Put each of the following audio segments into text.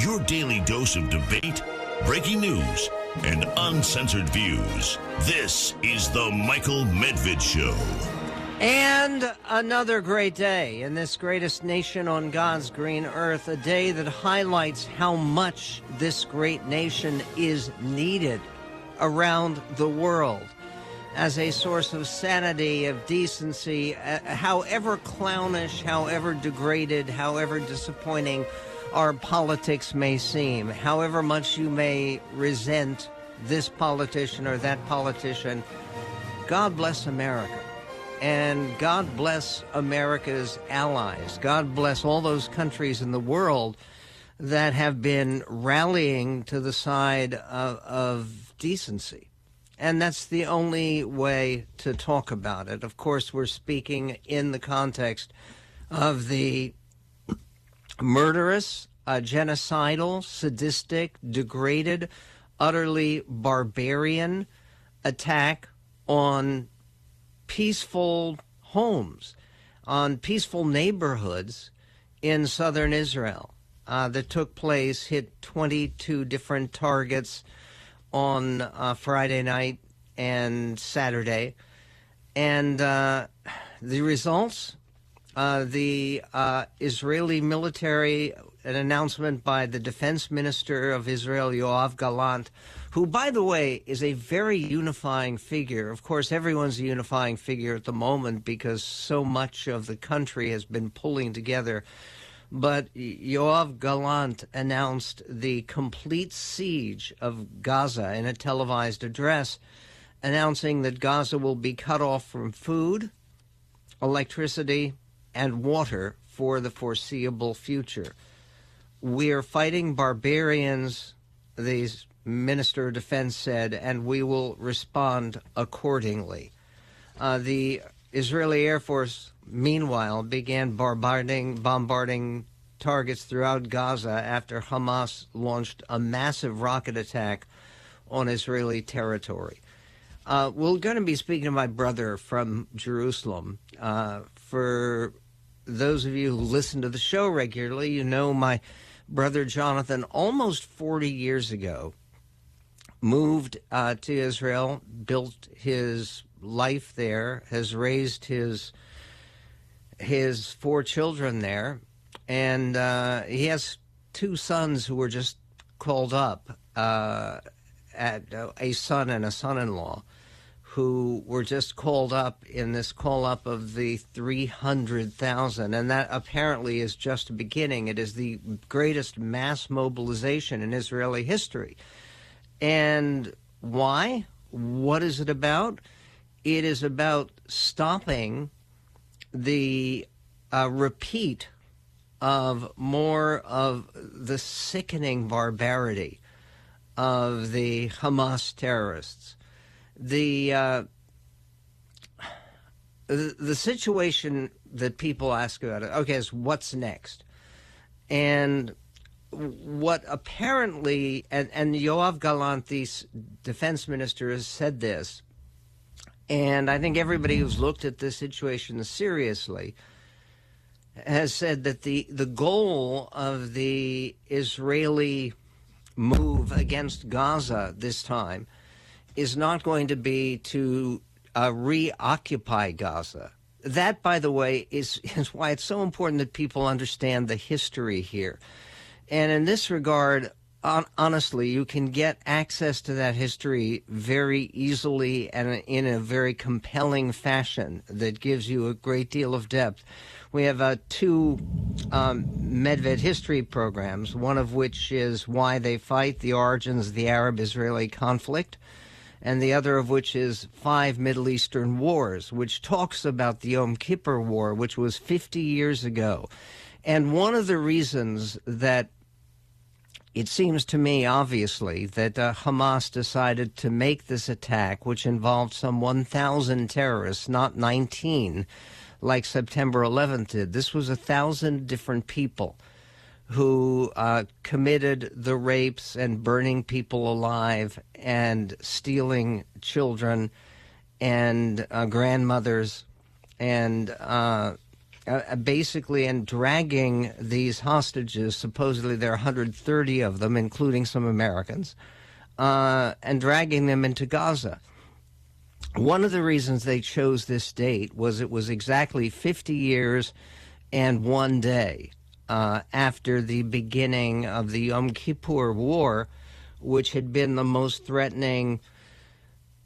Your daily dose of debate, breaking news, and uncensored views. This is The Michael Medved Show. And another great day in this greatest nation on God's green earth, a day that highlights how much this great nation is needed around the world as a source of sanity, of decency, uh, however clownish, however degraded, however disappointing our politics may seem, however much you may resent this politician or that politician. God bless America. And God bless America's allies. God bless all those countries in the world that have been rallying to the side of, of, decency. And that's the only way to talk about it. Of course, we're speaking in the context of the murderous, uh, genocidal, sadistic, degraded, utterly barbarian attack on peaceful homes, on peaceful neighborhoods in southern Israel uh, that took place, hit 22 different targets on uh, Friday night and Saturday. And uh, the results uh, the uh, Israeli military, an announcement by the defense minister of Israel, Yoav Gallant, who, by the way, is a very unifying figure. Of course, everyone's a unifying figure at the moment because so much of the country has been pulling together. But Yoav Gallant announced the complete siege of Gaza in a televised address, announcing that Gaza will be cut off from food, electricity, and water for the foreseeable future. We are fighting barbarians, the Minister of Defense said, and we will respond accordingly. Uh, the Israeli Air Force, meanwhile, began bombarding, bombarding targets throughout Gaza after Hamas launched a massive rocket attack on Israeli territory. Uh, we're going to be speaking to my brother from Jerusalem. Uh, for those of you who listen to the show regularly, you know my brother Jonathan almost 40 years ago moved uh, to Israel, built his life there, has raised his his four children there, and uh, he has two sons who were just called up uh, at uh, a son and a son-in-law who were just called up in this call up of the 300,000. And that apparently is just beginning. It is the greatest mass mobilization in Israeli history. And why? What is it about? It is about stopping the uh, repeat of more of the sickening barbarity of the Hamas terrorists. The uh, the, the situation that people ask about it, okay, is what's next? And what apparently, and, and Yoav Gallant, the defense minister, has said this, and I think everybody who's looked at this situation seriously has said that the, the goal of the Israeli move against Gaza this time is not going to be to uh, reoccupy Gaza. That, by the way, is, is why it's so important that people understand the history here. And in this regard, on, honestly, you can get access to that history very easily and in a very compelling fashion that gives you a great deal of depth. We have uh, two um, Medved history programs, one of which is Why They Fight The Origins of the Arab Israeli Conflict, and the other of which is Five Middle Eastern Wars, which talks about the Yom Kippur War, which was 50 years ago. And one of the reasons that it seems to me, obviously, that uh, Hamas decided to make this attack, which involved some 1,000 terrorists, not 19, like September 11th did. This was a thousand different people who uh, committed the rapes and burning people alive and stealing children and uh, grandmothers and uh, uh, basically and dragging these hostages. Supposedly there are 130 of them, including some Americans, uh, and dragging them into Gaza. One of the reasons they chose this date was it was exactly 50 years and one day uh, after the beginning of the Yom Kippur War, which had been the most threatening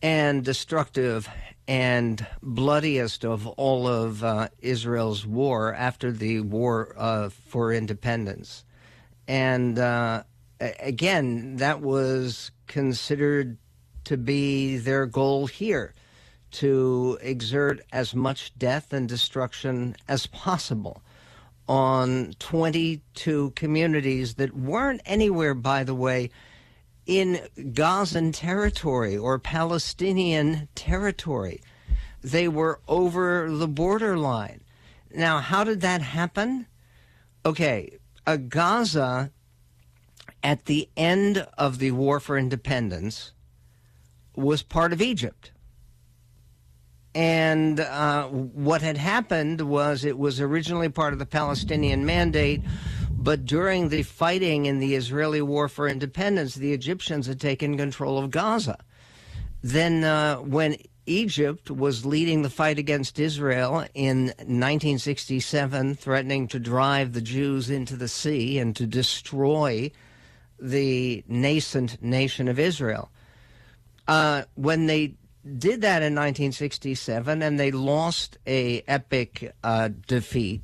and destructive and bloodiest of all of uh, Israel's war after the war uh, for independence. And uh, again, that was considered to be their goal here to exert as much death and destruction as possible on 22 communities that weren't anywhere, by the way, in Gazan territory or Palestinian territory. They were over the borderline. Now, how did that happen? Okay, a Gaza at the end of the War for Independence was part of Egypt. And uh, what had happened was it was originally part of the Palestinian Mandate, but during the fighting in the Israeli War for Independence, the Egyptians had taken control of Gaza. Then, uh, when Egypt was leading the fight against Israel in 1967, threatening to drive the Jews into the sea and to destroy the nascent nation of Israel. Uh, when they did that in 1967 and they lost a epic uh, defeat,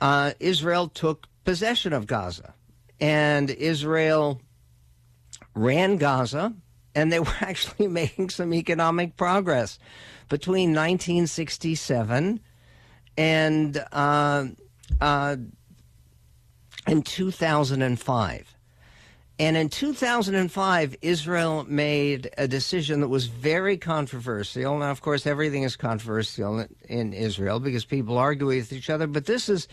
uh, Israel took possession of Gaza. And Israel ran Gaza, and they were actually making some economic progress between 1967 and uh, uh, and 2005. And in 2005, Israel made a decision that was very controversial. Now, of course, everything is controversial in Israel because people argue with each other. But this is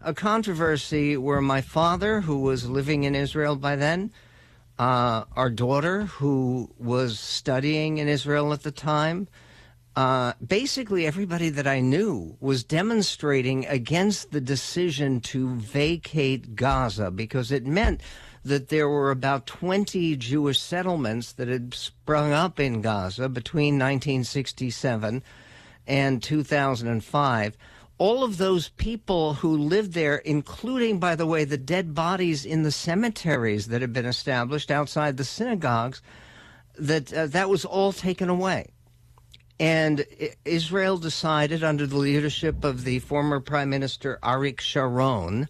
a controversy where my father, who was living in Israel by then, uh, our daughter, who was studying in Israel at the time, uh, basically everybody that I knew was demonstrating against the decision to vacate Gaza because it meant that there were about 20 Jewish settlements that had sprung up in Gaza between 1967 and 2005. All of those people who lived there, including, by the way, the dead bodies in the cemeteries that had been established outside the synagogues, that uh, that was all taken away. And Israel decided, under the leadership of the former Prime Minister Arik Sharon,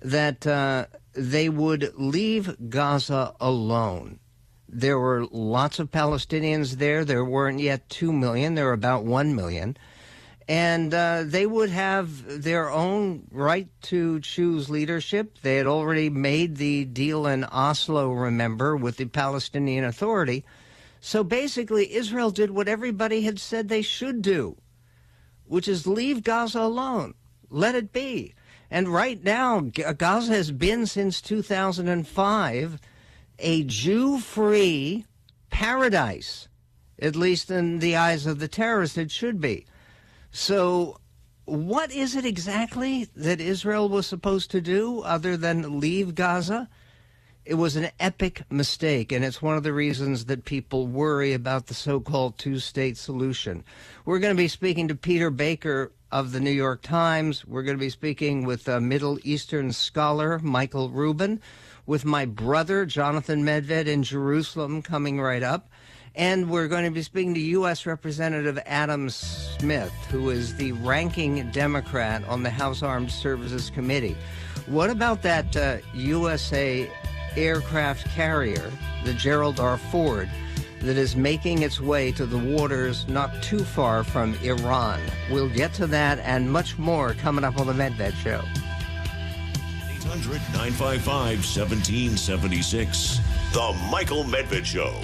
that uh, they would leave Gaza alone. There were lots of Palestinians there. There weren't yet 2 million, there were about 1 million. And uh, they would have their own right to choose leadership. They had already made the deal in Oslo, remember, with the Palestinian Authority. So basically, Israel did what everybody had said they should do, which is leave Gaza alone. Let it be. And right now, uh, Gaza has been since 2005 a Jew free paradise, at least in the eyes of the terrorists, it should be. So, what is it exactly that Israel was supposed to do other than leave Gaza? It was an epic mistake, and it's one of the reasons that people worry about the so called two state solution. We're going to be speaking to Peter Baker of the New York Times. We're going to be speaking with a Middle Eastern scholar, Michael Rubin, with my brother, Jonathan Medved, in Jerusalem, coming right up. And we're going to be speaking to U.S. Representative Adam Smith, who is the ranking Democrat on the House Armed Services Committee. What about that uh, USA aircraft carrier, the Gerald R. Ford? That is making its way to the waters not too far from Iran. We'll get to that and much more coming up on the Medved Show. 800 955 1776. The Michael Medved Show.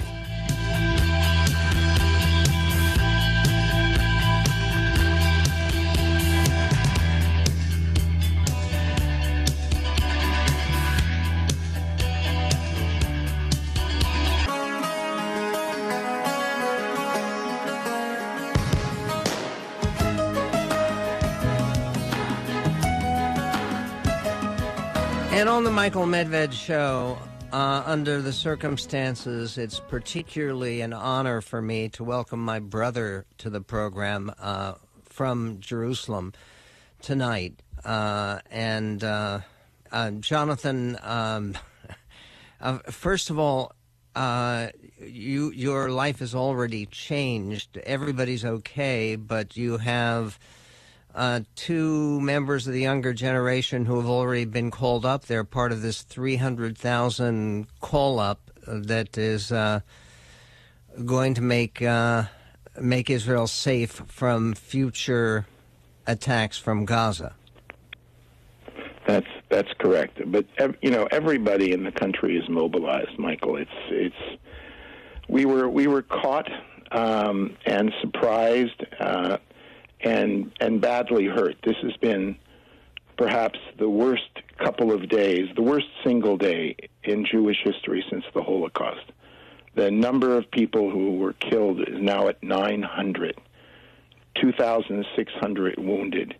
On the Michael Medved show, uh, under the circumstances, it's particularly an honor for me to welcome my brother to the program uh, from Jerusalem tonight. Uh, and uh, uh, Jonathan, um, uh, first of all, you your life has already changed. Everybody's okay, but you have uh, two members of the younger generation who have already been called up. They're part of this 300,000 call up that is uh, going to make uh, make Israel safe from future attacks from Gaza. That's that's correct. But you know, everybody in the country is mobilized, Michael. It's it's we were we were caught um, and surprised uh, and and badly hurt. This has been perhaps the worst couple of days, the worst single day in Jewish history since the Holocaust. The number of people who were killed is now at 900, 2,600 wounded.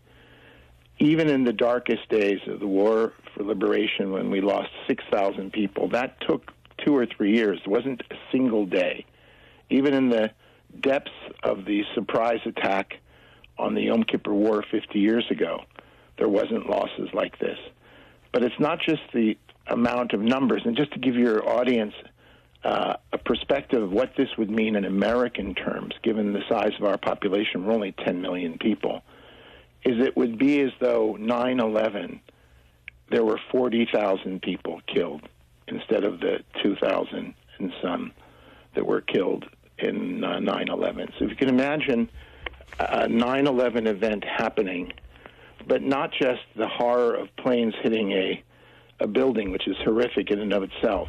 Even in the darkest days of the war for liberation, when we lost 6,000 people, that took two or three years. It wasn't a single day. Even in the depths of the surprise attack on the Yom Kippur War 50 years ago, there wasn't losses like this. But it's not just the amount of numbers. And just to give your audience uh, a perspective of what this would mean in American terms, given the size of our population, we're only 10 million people, is it would be as though 9 11, there were 40,000 people killed instead of the 2,000 and some that were killed in uh, 9 uh, 11. So if you can imagine Uh, 9 11 event happening, but not just the horror of planes hitting a, a building, which is horrific in and of itself,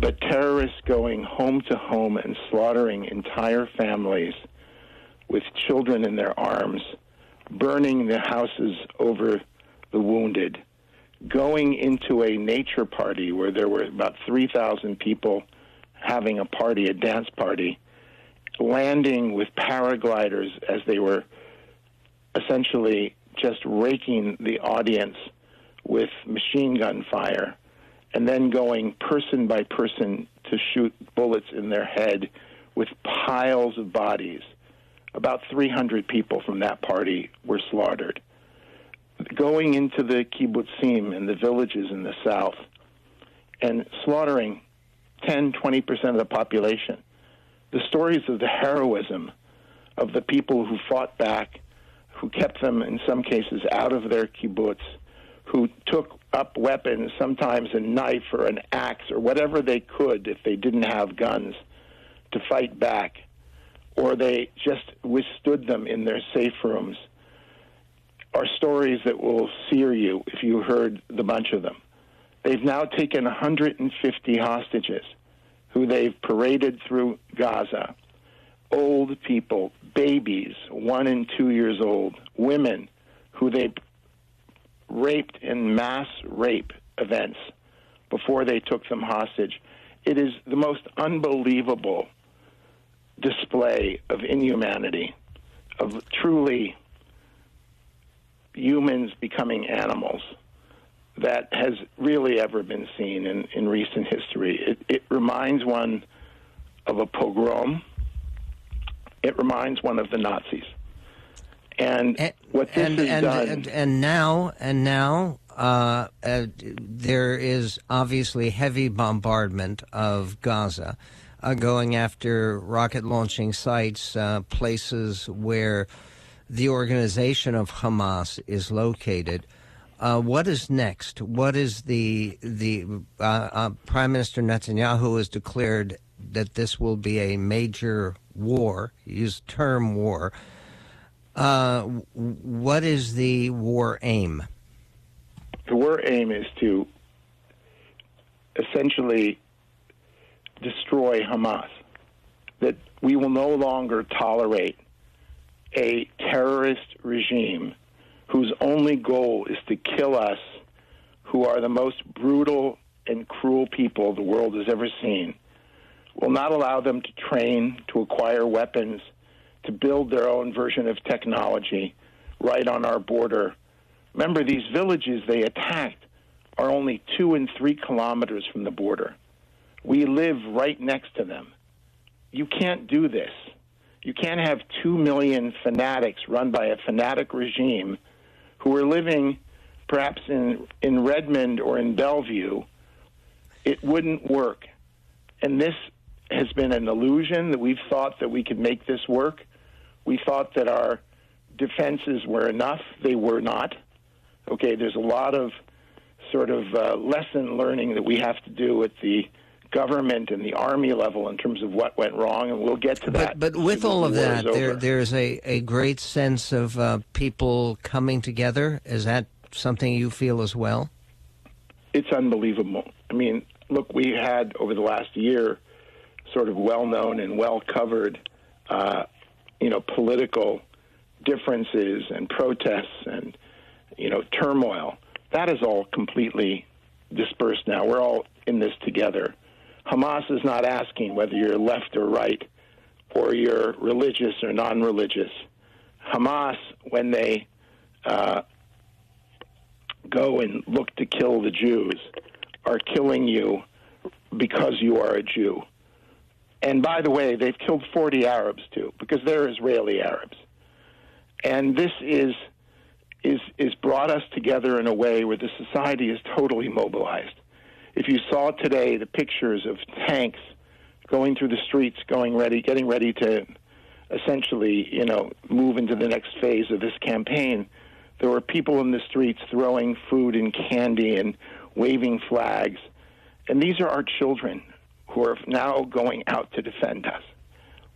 but terrorists going home to home and slaughtering entire families with children in their arms, burning the houses over the wounded, going into a nature party where there were about 3,000 people having a party, a dance party landing with paragliders as they were essentially just raking the audience with machine gun fire and then going person by person to shoot bullets in their head with piles of bodies. About 300 people from that party were slaughtered. Going into the kibbutzim and the villages in the south and slaughtering 10, 20% of the population the stories of the heroism of the people who fought back, who kept them in some cases out of their kibbutz, who took up weapons, sometimes a knife or an axe or whatever they could if they didn't have guns to fight back, or they just withstood them in their safe rooms, are stories that will sear you if you heard the bunch of them. They've now taken 150 hostages who they've paraded through Gaza, old people, babies, one and two years old, women who they raped in mass rape events before they took them hostage. It is the most unbelievable display of inhumanity, of truly humans becoming animals that has really ever been seen in, in recent history. It, it reminds one of a pogrom. It reminds one of the Nazis. And, and what this and, has and, done, and, and now, and now, uh, uh, there is obviously heavy bombardment of Gaza, uh, going after rocket launching sites, uh, places where the organization of Hamas is located. Uh, what is next? What is the the uh, uh, Prime Minister Netanyahu has declared that this will be a major war. Use term war. Uh, what is the war aim? The war aim is to essentially destroy Hamas. That we will no longer tolerate a terrorist regime whose only goal is to kill us, who are the most brutal and cruel people the world has ever seen, will not allow them to train, to acquire weapons, to build their own version of technology right on our border. Remember, these villages they attacked are only two and three kilometers from the border. We live right next to them. You can't do this. You can't have two million fanatics run by a fanatic regime who are living perhaps in, in Redmond or in Bellevue. It wouldn't work. And this has been an illusion that we've thought that we could make this work. We thought that our defenses were enough. They were not. Okay, there's a lot of sort of uh, lesson learning that we have to do at the government and the army level in terms of what went wrong, and we'll get to that. But, but with all of that, there, there's a, a great sense of uh, people coming together. Is that something you feel as well? It's unbelievable. I mean, look, we had over the last year sort of well known and well covered, uh, you know, political differences and protests and, you know, turmoil. That is all completely dispersed now. We're all in this together. Hamas is not asking whether you're left or right or you're religious or non religious. Hamas, when they uh, go and look to kill the Jews, are killing you because you are a Jew. And by the way, they've killed 40 Arabs too, because they're Israeli Arabs. And this is is is brought us together in a way where the society is totally mobilized. If you saw today the pictures of tanks going through the streets, going ready, getting ready to essentially, you know, move into the next phase of this campaign, there were people in the streets throwing food and candy and waving flags. And these are our children who are now going out to defend us.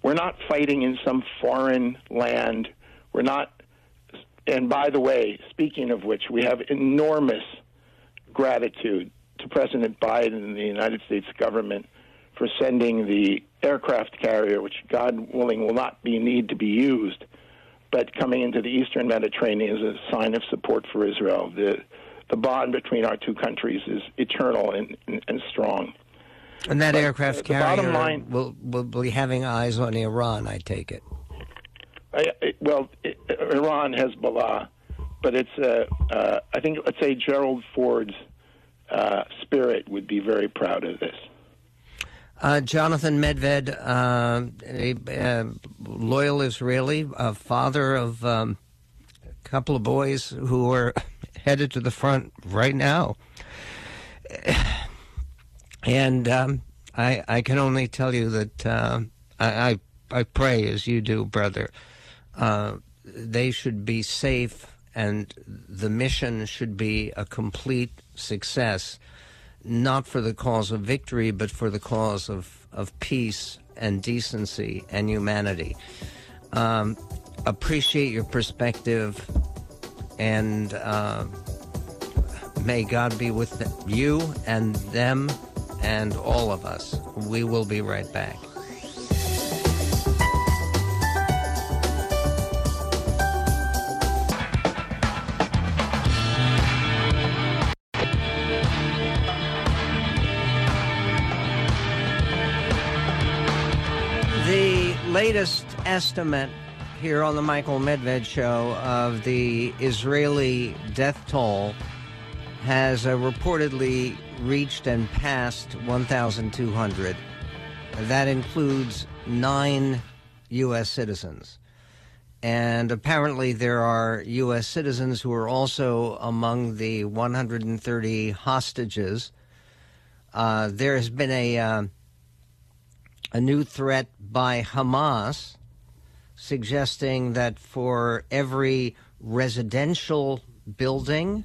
We're not fighting in some foreign land. We're not and by the way, speaking of which, we have enormous gratitude to President Biden and the United States government for sending the aircraft carrier, which God willing will not be need to be used, but coming into the Eastern Mediterranean is a sign of support for Israel. The the bond between our two countries is eternal and, and, and strong. And that but, aircraft uh, carrier line, will, will be having eyes on Iran, I take it. I, well, it, Iran, Hezbollah, but it's uh, uh, I think let's say Gerald Ford's uh, spirit would be very proud of this. Uh, Jonathan Medved, uh, a, loyal Israeli, a father of um, a couple of boys who are headed to the front right now. And um, I, I can only tell you that uh, I, I pray as you do, brother, uh, they should be safe and the mission should be a complete success, not for the cause of victory, but for the cause of, of peace and decency and humanity. Um, appreciate your perspective and uh, may God be with you and them and all of us. We will be right back. Latest estimate here on the Michael Medved show of the Israeli death toll has uh, reportedly reached and passed 1,200. That includes nine U.S. citizens. And apparently, there are U.S. citizens who are also among the 130 hostages. Uh, there has been a. Uh, a new threat by Hamas suggesting that for every residential building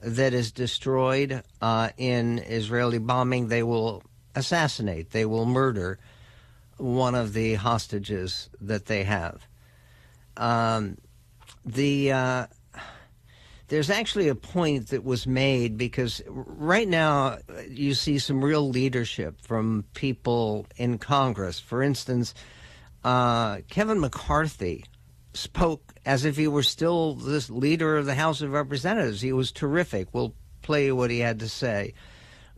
that is destroyed uh, in Israeli bombing, they will assassinate, they will murder one of the hostages that they have. Um, the uh, there's actually a point that was made because right now you see some real leadership from people in Congress. For instance, uh, Kevin McCarthy spoke as if he were still this leader of the House of Representatives. He was terrific. We'll play what he had to say.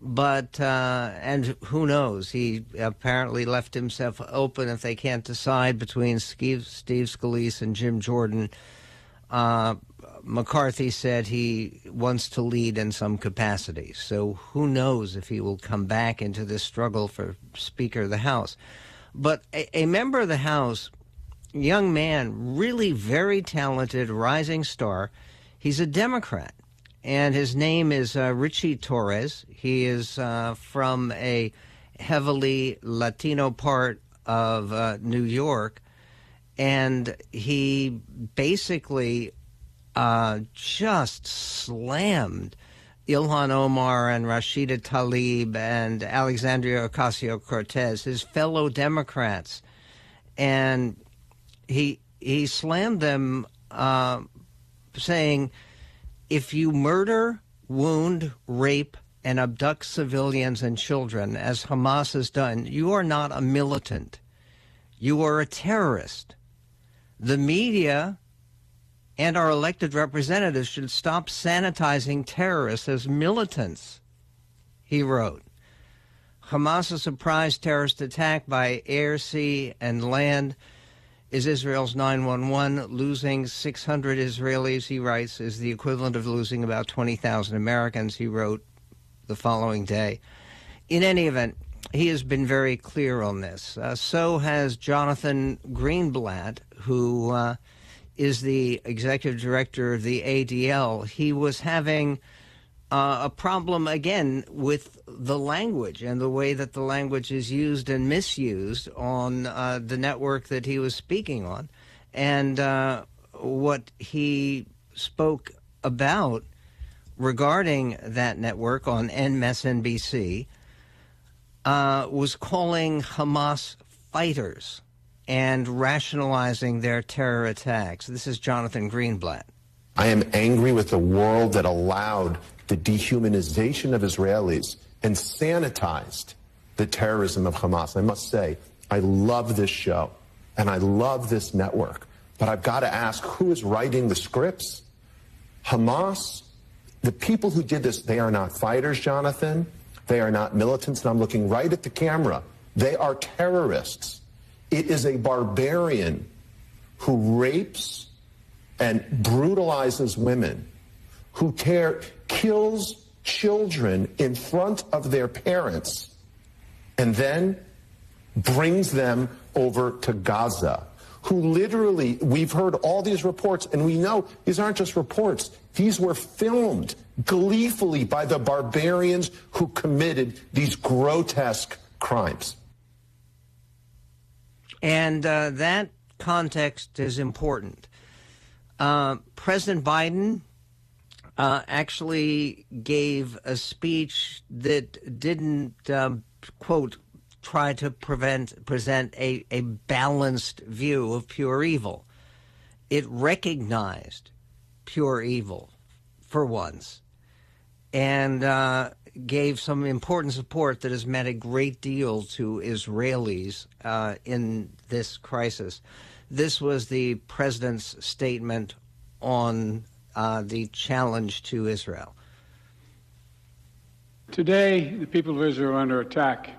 But, uh, and who knows? He apparently left himself open if they can't decide between Steve, Steve Scalise and Jim Jordan. Uh, McCarthy said he wants to lead in some capacity. So who knows if he will come back into this struggle for Speaker of the House. But a, a member of the House, young man, really very talented, rising star, he's a Democrat. And his name is uh, Richie Torres. He is uh, from a heavily Latino part of uh, New York. And he basically uh, just slammed Ilhan Omar and Rashida Tlaib and Alexandria Ocasio Cortez, his fellow Democrats, and he he slammed them, uh, saying, "If you murder, wound, rape, and abduct civilians and children, as Hamas has done, you are not a militant. You are a terrorist. The media." And our elected representatives should stop sanitizing terrorists as militants, he wrote. Hamas' surprise terrorist attack by air, sea, and land is Israel's 911. Losing 600 Israelis, he writes, is the equivalent of losing about 20,000 Americans, he wrote the following day. In any event, he has been very clear on this. Uh, so has Jonathan Greenblatt, who. Uh, is the executive director of the ADL. He was having uh, a problem again with the language and the way that the language is used and misused on uh, the network that he was speaking on. And uh, what he spoke about regarding that network on MSNBC uh, was calling Hamas fighters and rationalizing their terror attacks. This is Jonathan Greenblatt. I am angry with the world that allowed the dehumanization of Israelis and sanitized the terrorism of Hamas. I must say, I love this show and I love this network, but I've got to ask who is writing the scripts? Hamas, the people who did this, they are not fighters, Jonathan. They are not militants, and I'm looking right at the camera. They are terrorists. It is a barbarian who rapes and brutalizes women, who tear, kills children in front of their parents, and then brings them over to Gaza. Who literally, we've heard all these reports, and we know these aren't just reports. These were filmed gleefully by the barbarians who committed these grotesque crimes. And uh, that context is important. Uh, President Biden uh, actually gave a speech that didn't, um, quote, try to prevent, present a, a balanced view of pure evil. It recognized pure evil for once. And uh, gave some important support that has meant a great deal to Israelis uh, in this crisis. This was the president's statement on uh, the challenge to Israel. Today, the people of Israel are under attack,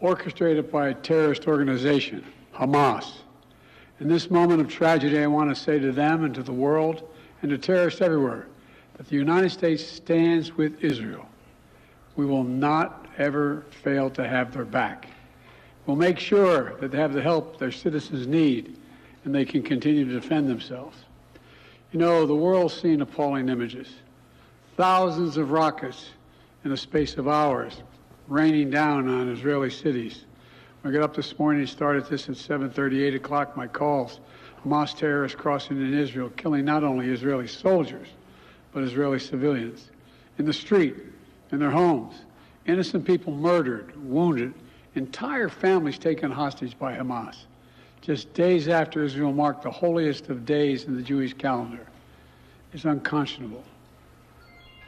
orchestrated by a terrorist organization, Hamas. In this moment of tragedy, I want to say to them and to the world and to terrorists everywhere that the United States stands with Israel we will not ever fail to have their back. We'll make sure that they have the help their citizens need and they can continue to defend themselves. You know, the world's seen appalling images. Thousands of rockets in the space of hours raining down on Israeli cities. I got up this morning, and started this at 7:30, 8 o'clock. My calls: Hamas terrorists crossing in Israel, killing not only Israeli soldiers, but Israeli civilians in the street, in their homes, innocent people murdered, wounded, entire families taken hostage by Hamas, just days after Israel marked the holiest of days in the Jewish calendar. It's unconscionable.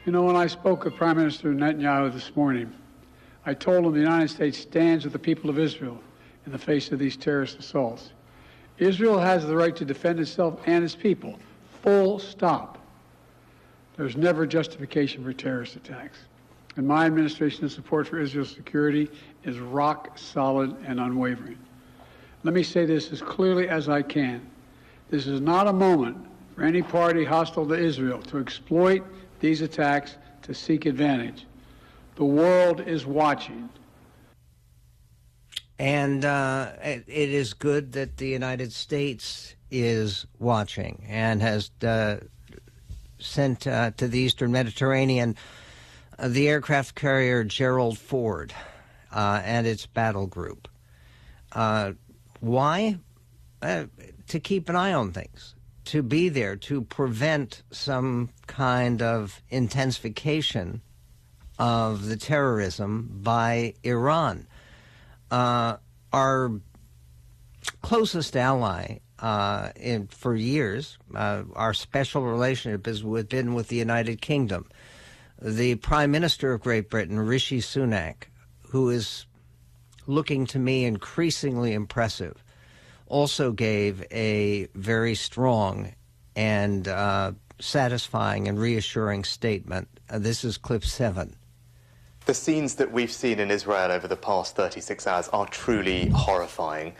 You know, when I spoke with Prime Minister Netanyahu this morning, I told him the United States stands with the people of Israel in the face of these terrorist assaults. Israel has the right to defend itself and its people. Full stop. There's never justification for terrorist attacks and my administration's support for Israel's security is rock solid and unwavering. Let me say this as clearly as I can. This is not a moment for any party hostile to Israel to exploit these attacks to seek advantage. The world is watching. And uh, it, is good that the United States is watching and has uh, sent uh, to the Eastern Mediterranean the aircraft carrier Gerald Ford uh, and its battle group. Uh, why? to keep an eye on things, to be there, to prevent some kind of intensification of the terrorism by Iran. Uh, our closest ally uh, in, for years, uh, our special relationship has been with the United Kingdom. The Prime Minister of Great Britain, Rishi Sunak, who is looking to me increasingly impressive, also gave a very strong and uh, satisfying and reassuring statement. Uh, this is clip seven. The scenes that we've seen in Israel over the past 36 hours are truly horrifying.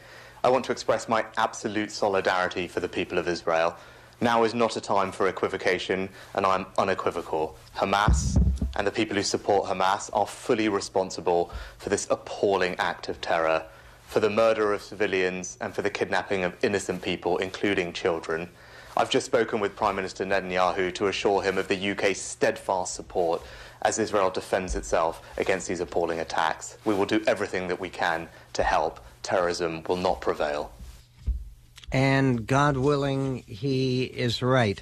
I want to express my absolute solidarity for the people of Israel. Now is not a time for equivocation, and I'm unequivocal. Hamas and the people who support Hamas are fully responsible for this appalling act of terror, for the murder of civilians, and for the kidnapping of innocent people, including children. I've just spoken with Prime Minister Netanyahu to assure him of the UK's steadfast support as Israel defends itself against these appalling attacks. We will do everything that we can to help. Terrorism will not prevail. And God willing, he is right.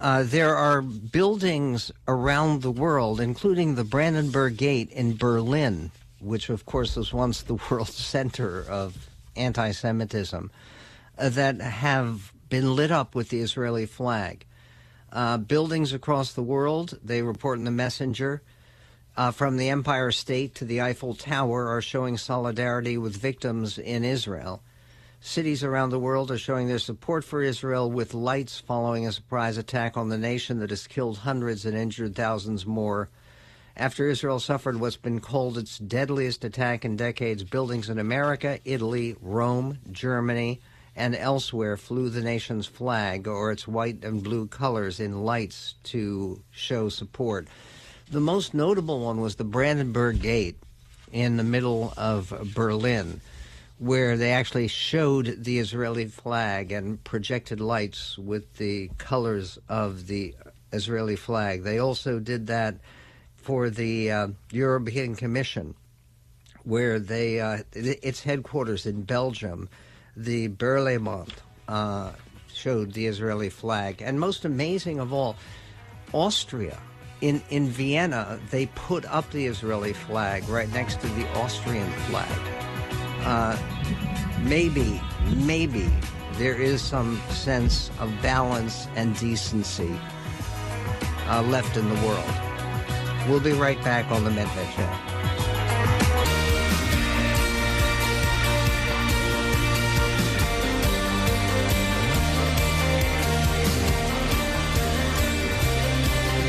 Uh, there are buildings around the world, including the Brandenburg Gate in Berlin, which, of course, was once the world center of anti Semitism, uh, that have been lit up with the Israeli flag. Uh, buildings across the world, they report in the Messenger, uh, from the Empire State to the Eiffel Tower, are showing solidarity with victims in Israel. Cities around the world are showing their support for Israel with lights following a surprise attack on the nation that has killed hundreds and injured thousands more. After Israel suffered what's been called its deadliest attack in decades, buildings in America, Italy, Rome, Germany, and elsewhere flew the nation's flag or its white and blue colors in lights to show support. The most notable one was the Brandenburg Gate in the middle of Berlin, where they actually showed the Israeli flag and projected lights with the colors of the Israeli flag. They also did that for the uh, European Commission, where they uh, its headquarters in Belgium the Berlaymont uh, showed the Israeli flag. And most amazing of all, Austria. In, in Vienna, they put up the Israeli flag right next to the Austrian flag. Uh, maybe, maybe there is some sense of balance and decency uh, left in the world. We'll be right back on the Medved Show.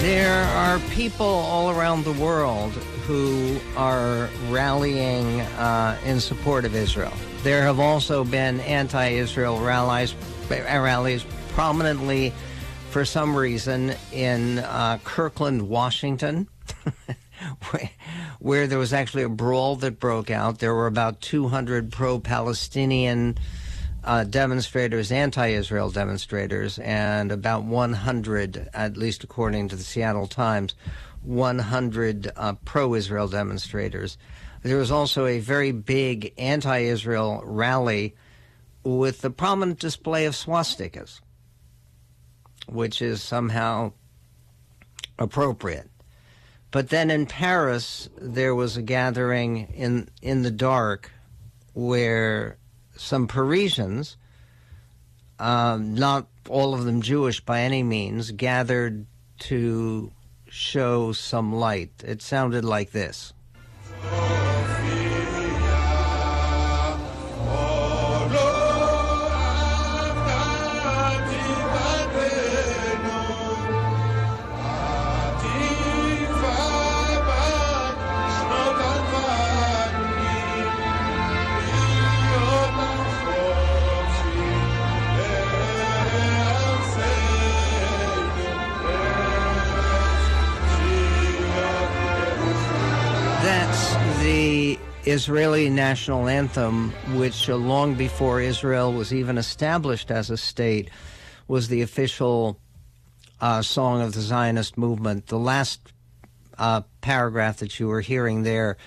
There are people all around the world who are rallying uh, in support of Israel. There have also been anti-Israel rallies, rallies prominently, for some reason, in uh, Kirkland, Washington, where there was actually a brawl that broke out. There were about 200 pro-Palestinian uh, demonstrators, anti-Israel demonstrators, and about 100, at least according to the Seattle Times, 100 uh, pro-Israel demonstrators. There was also a very big anti-Israel rally with the prominent display of swastikas, which is somehow appropriate. But then in Paris, there was a gathering in in the dark where some Parisians, um, not all of them Jewish by any means, gathered to show some light. It sounded like this. Israeli national anthem, which uh, long before Israel was even established as a state, was the official uh, song of the Zionist movement. The last uh, paragraph that you were hearing there,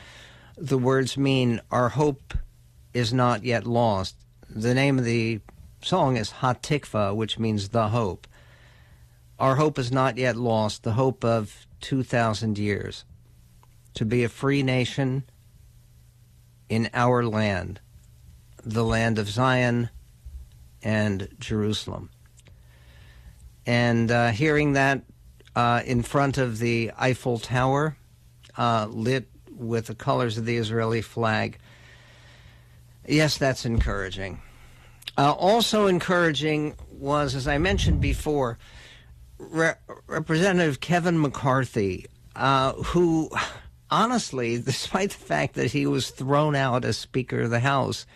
the words mean, Our hope is not yet lost. The name of the song is Hatikva, which means the hope. Our hope is not yet lost, the hope of 2,000 years to be a free nation in our land, the land of Zion and Jerusalem. And uh, hearing that uh, in front of the Eiffel Tower, uh, lit with the colors of the Israeli flag, yes, that's encouraging. Uh, also encouraging was, as I mentioned before, Re- Representative Kevin McCarthy, uh, who honestly, despite the fact that he was thrown out as Speaker of the House,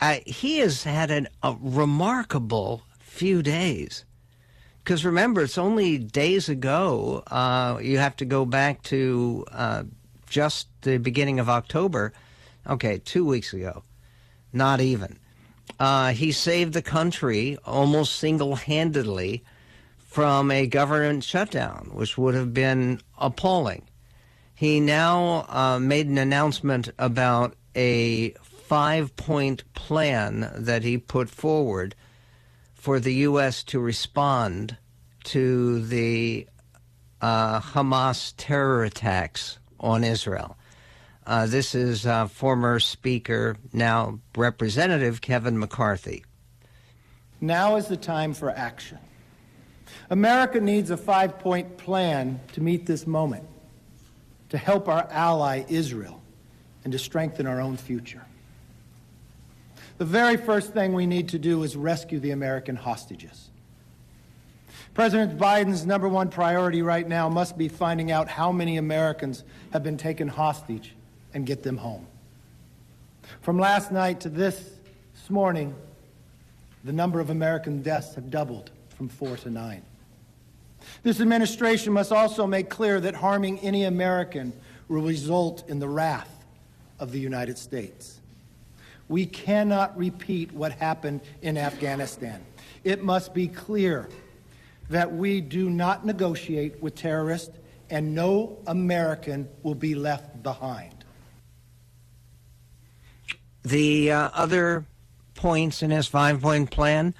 uh, he has had an, a remarkable few days. Because remember, it's only days ago. Uh, you have to go back to uh, just the beginning of October. Okay, two weeks ago. Not even. Uh, he saved the country almost single handedly from a government shutdown, which would have been appalling. He now uh, made an announcement about a five point plan that he put forward for the U.S. to respond to the uh, Hamas terror attacks on Israel. Uh, this is uh, former Speaker, now Representative Kevin McCarthy. Now is the time for action. America needs a five point plan to meet this moment to help our ally Israel and to strengthen our own future. The very first thing we need to do is rescue the American hostages. President Biden's number one priority right now must be finding out how many Americans have been taken hostage and get them home. From last night to this, morning, the number of American deaths have doubled from four to nine. This administration must also make clear that harming any American will result in the wrath of the United States. We cannot repeat what happened in Afghanistan. It must be clear that we do not negotiate with terrorists and no American will be left behind. The uh, other points in his five point plan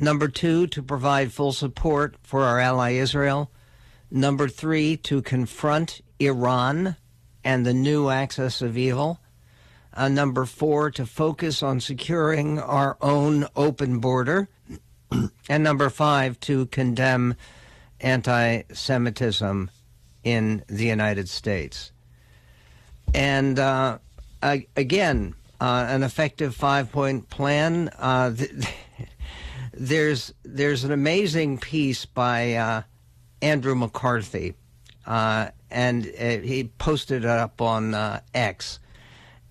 Number two, to provide full support for our ally Israel. Number three, to confront Iran and the new axis of evil. Uh, number four, to focus on securing our own open border. and number five, to condemn anti Semitism in the United States. And uh, again, uh, an effective five point plan. Uh, th- there's there's an amazing piece by uh, Andrew McCarthy, uh, and uh, he posted it up on uh, X,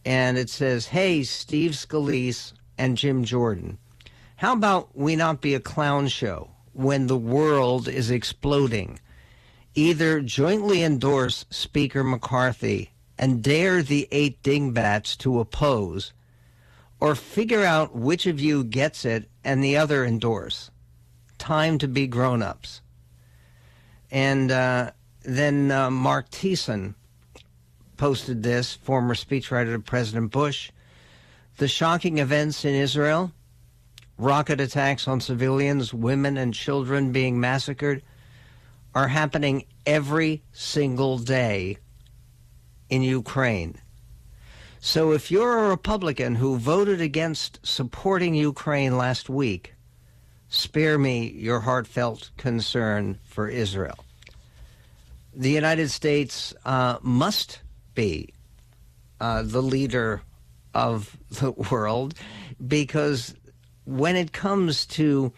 and it says, "Hey, Steve Scalise and Jim Jordan, how about we not be a clown show when the world is exploding? Either jointly endorse Speaker McCarthy and dare the eight dingbats to oppose." Or figure out which of you gets it and the other endorse. Time to be grown ups. And uh, then uh, Marc Thiessen posted this, former speechwriter to President Bush. The shocking events in Israel, rocket attacks on civilians, women, and children being massacred, are happening every single day in Ukraine. So if you're a Republican who voted against supporting Ukraine last week, spare me your heartfelt concern for Israel. The United States uh, must be uh, the leader of the world because when it comes to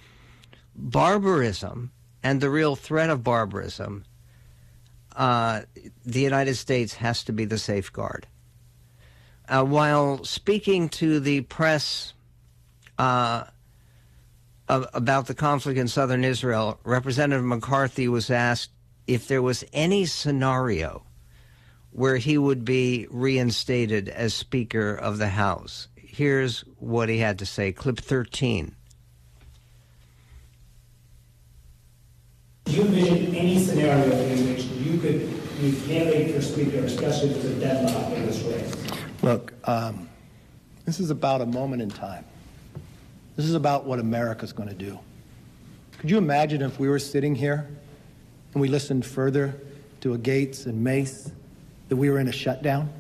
barbarism and the real threat of barbarism, uh, the United States has to be the safeguard. Uh, while speaking to the press uh, about the conflict in southern Israel, Representative McCarthy was asked if there was any scenario where he would be reinstated as Speaker of the House. Here's what he had to say, clip 13. Do you envision any scenario in which you could be candidate for Speaker, especially there's a deadlock in this race? Look, um, this is about a moment in time. This is about what America's going to do. Could you imagine if we were sitting here and we listened further to a Gaetz and Mace that we were in a shutdown?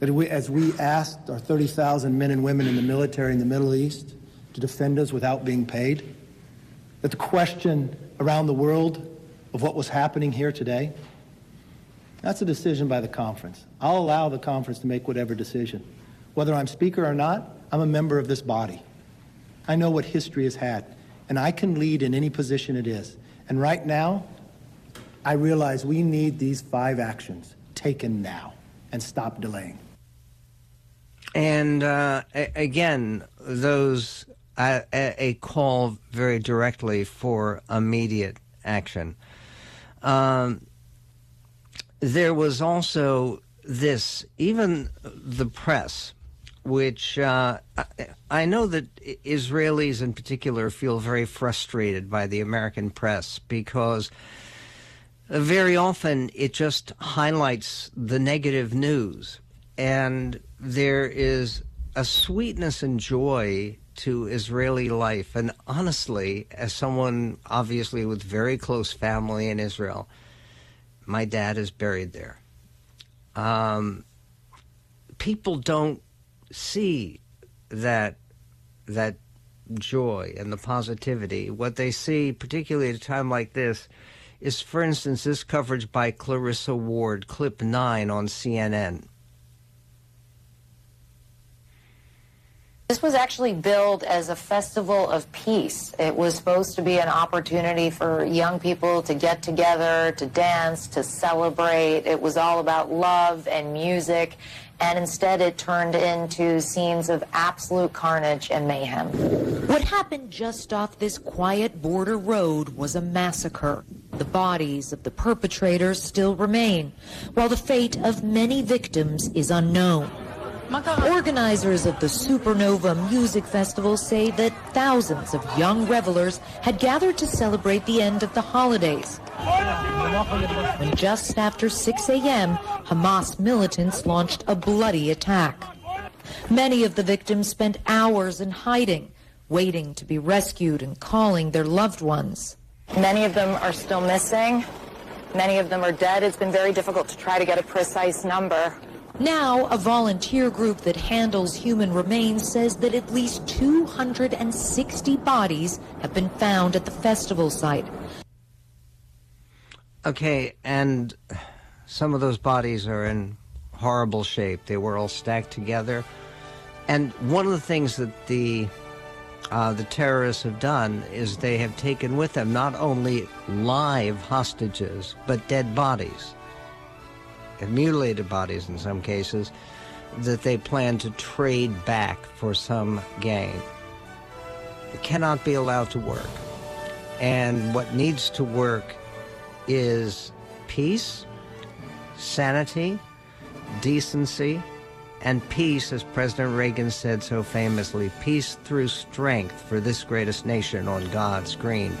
That we, as we asked our 30,000 men and women in the military in the Middle East to defend us without being paid? That the question around the world of what was happening here today? That's a decision by the conference. I'll allow the conference to make whatever decision. Whether I'm speaker or not, I'm a member of this body. I know what history has had, and I can lead in any position it is. And right now, I realize we need these five actions taken now and stop delaying. And uh, a- again, those a, a call very directly for immediate action. Um, there was also this, even the press, which uh, I, I know that Israelis in particular feel very frustrated by the American press because very often it just highlights the negative news. And there is a sweetness and joy to Israeli life. And honestly, as someone obviously with very close family in Israel, my dad is buried there. Um, people don't see that that joy and the positivity. What they see, particularly at a time like this, is, for instance, this coverage by Clarissa Ward, clip nine on CNN. This was actually billed as a festival of peace. It was supposed to be an opportunity for young people to get together, to dance, to celebrate. It was all about love and music, and instead it turned into scenes of absolute carnage and mayhem. What happened just off this quiet border road was a massacre. The bodies of the perpetrators still remain, while the fate of many victims is unknown. Organizers of the Supernova Music Festival say that thousands of young revelers had gathered to celebrate the end of the holidays. When just after 6 a.m., Hamas militants launched a bloody attack. Many of the victims spent hours in hiding, waiting to be rescued and calling their loved ones. Many of them are still missing. Many of them are dead. It's been very difficult to try to get a precise number. Now, a volunteer group that handles human remains says that at least 260 bodies have been found at the festival site. Okay, and some of those bodies are in horrible shape. They were all stacked together. And one of the things that the uh, the terrorists have done is they have taken with them not only live hostages but dead bodies, mutilated bodies in some cases, that they plan to trade back for some gain. It cannot be allowed to work. And what needs to work is peace, sanity, decency, and peace, as President Reagan said so famously, peace through strength for this greatest nation on God's green